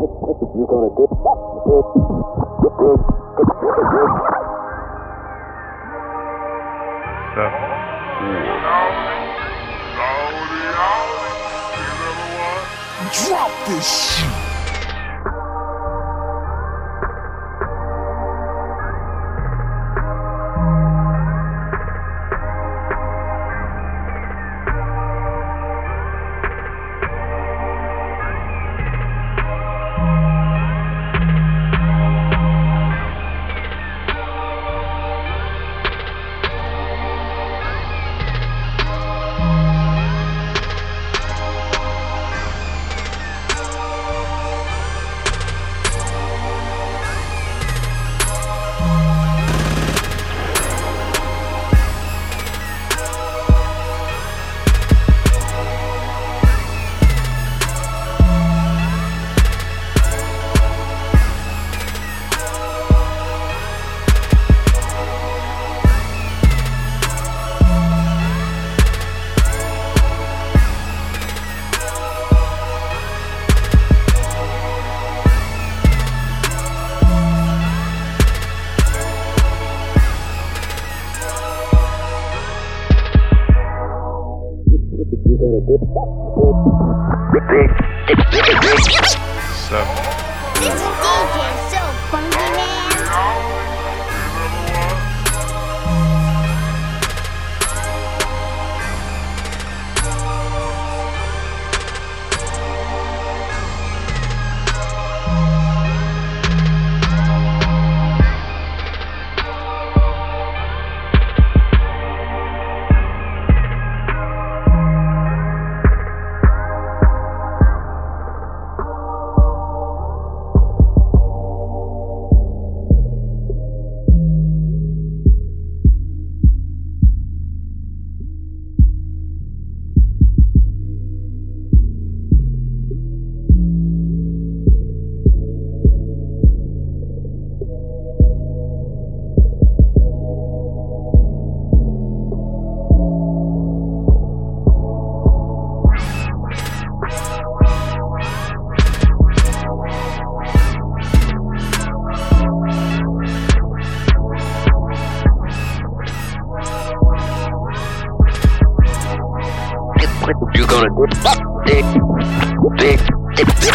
You gonna dig, dig, dig, dig, seven, Drop this shit. You dig, dig. seven, This You gonna dig, dig, dig, dig, dig,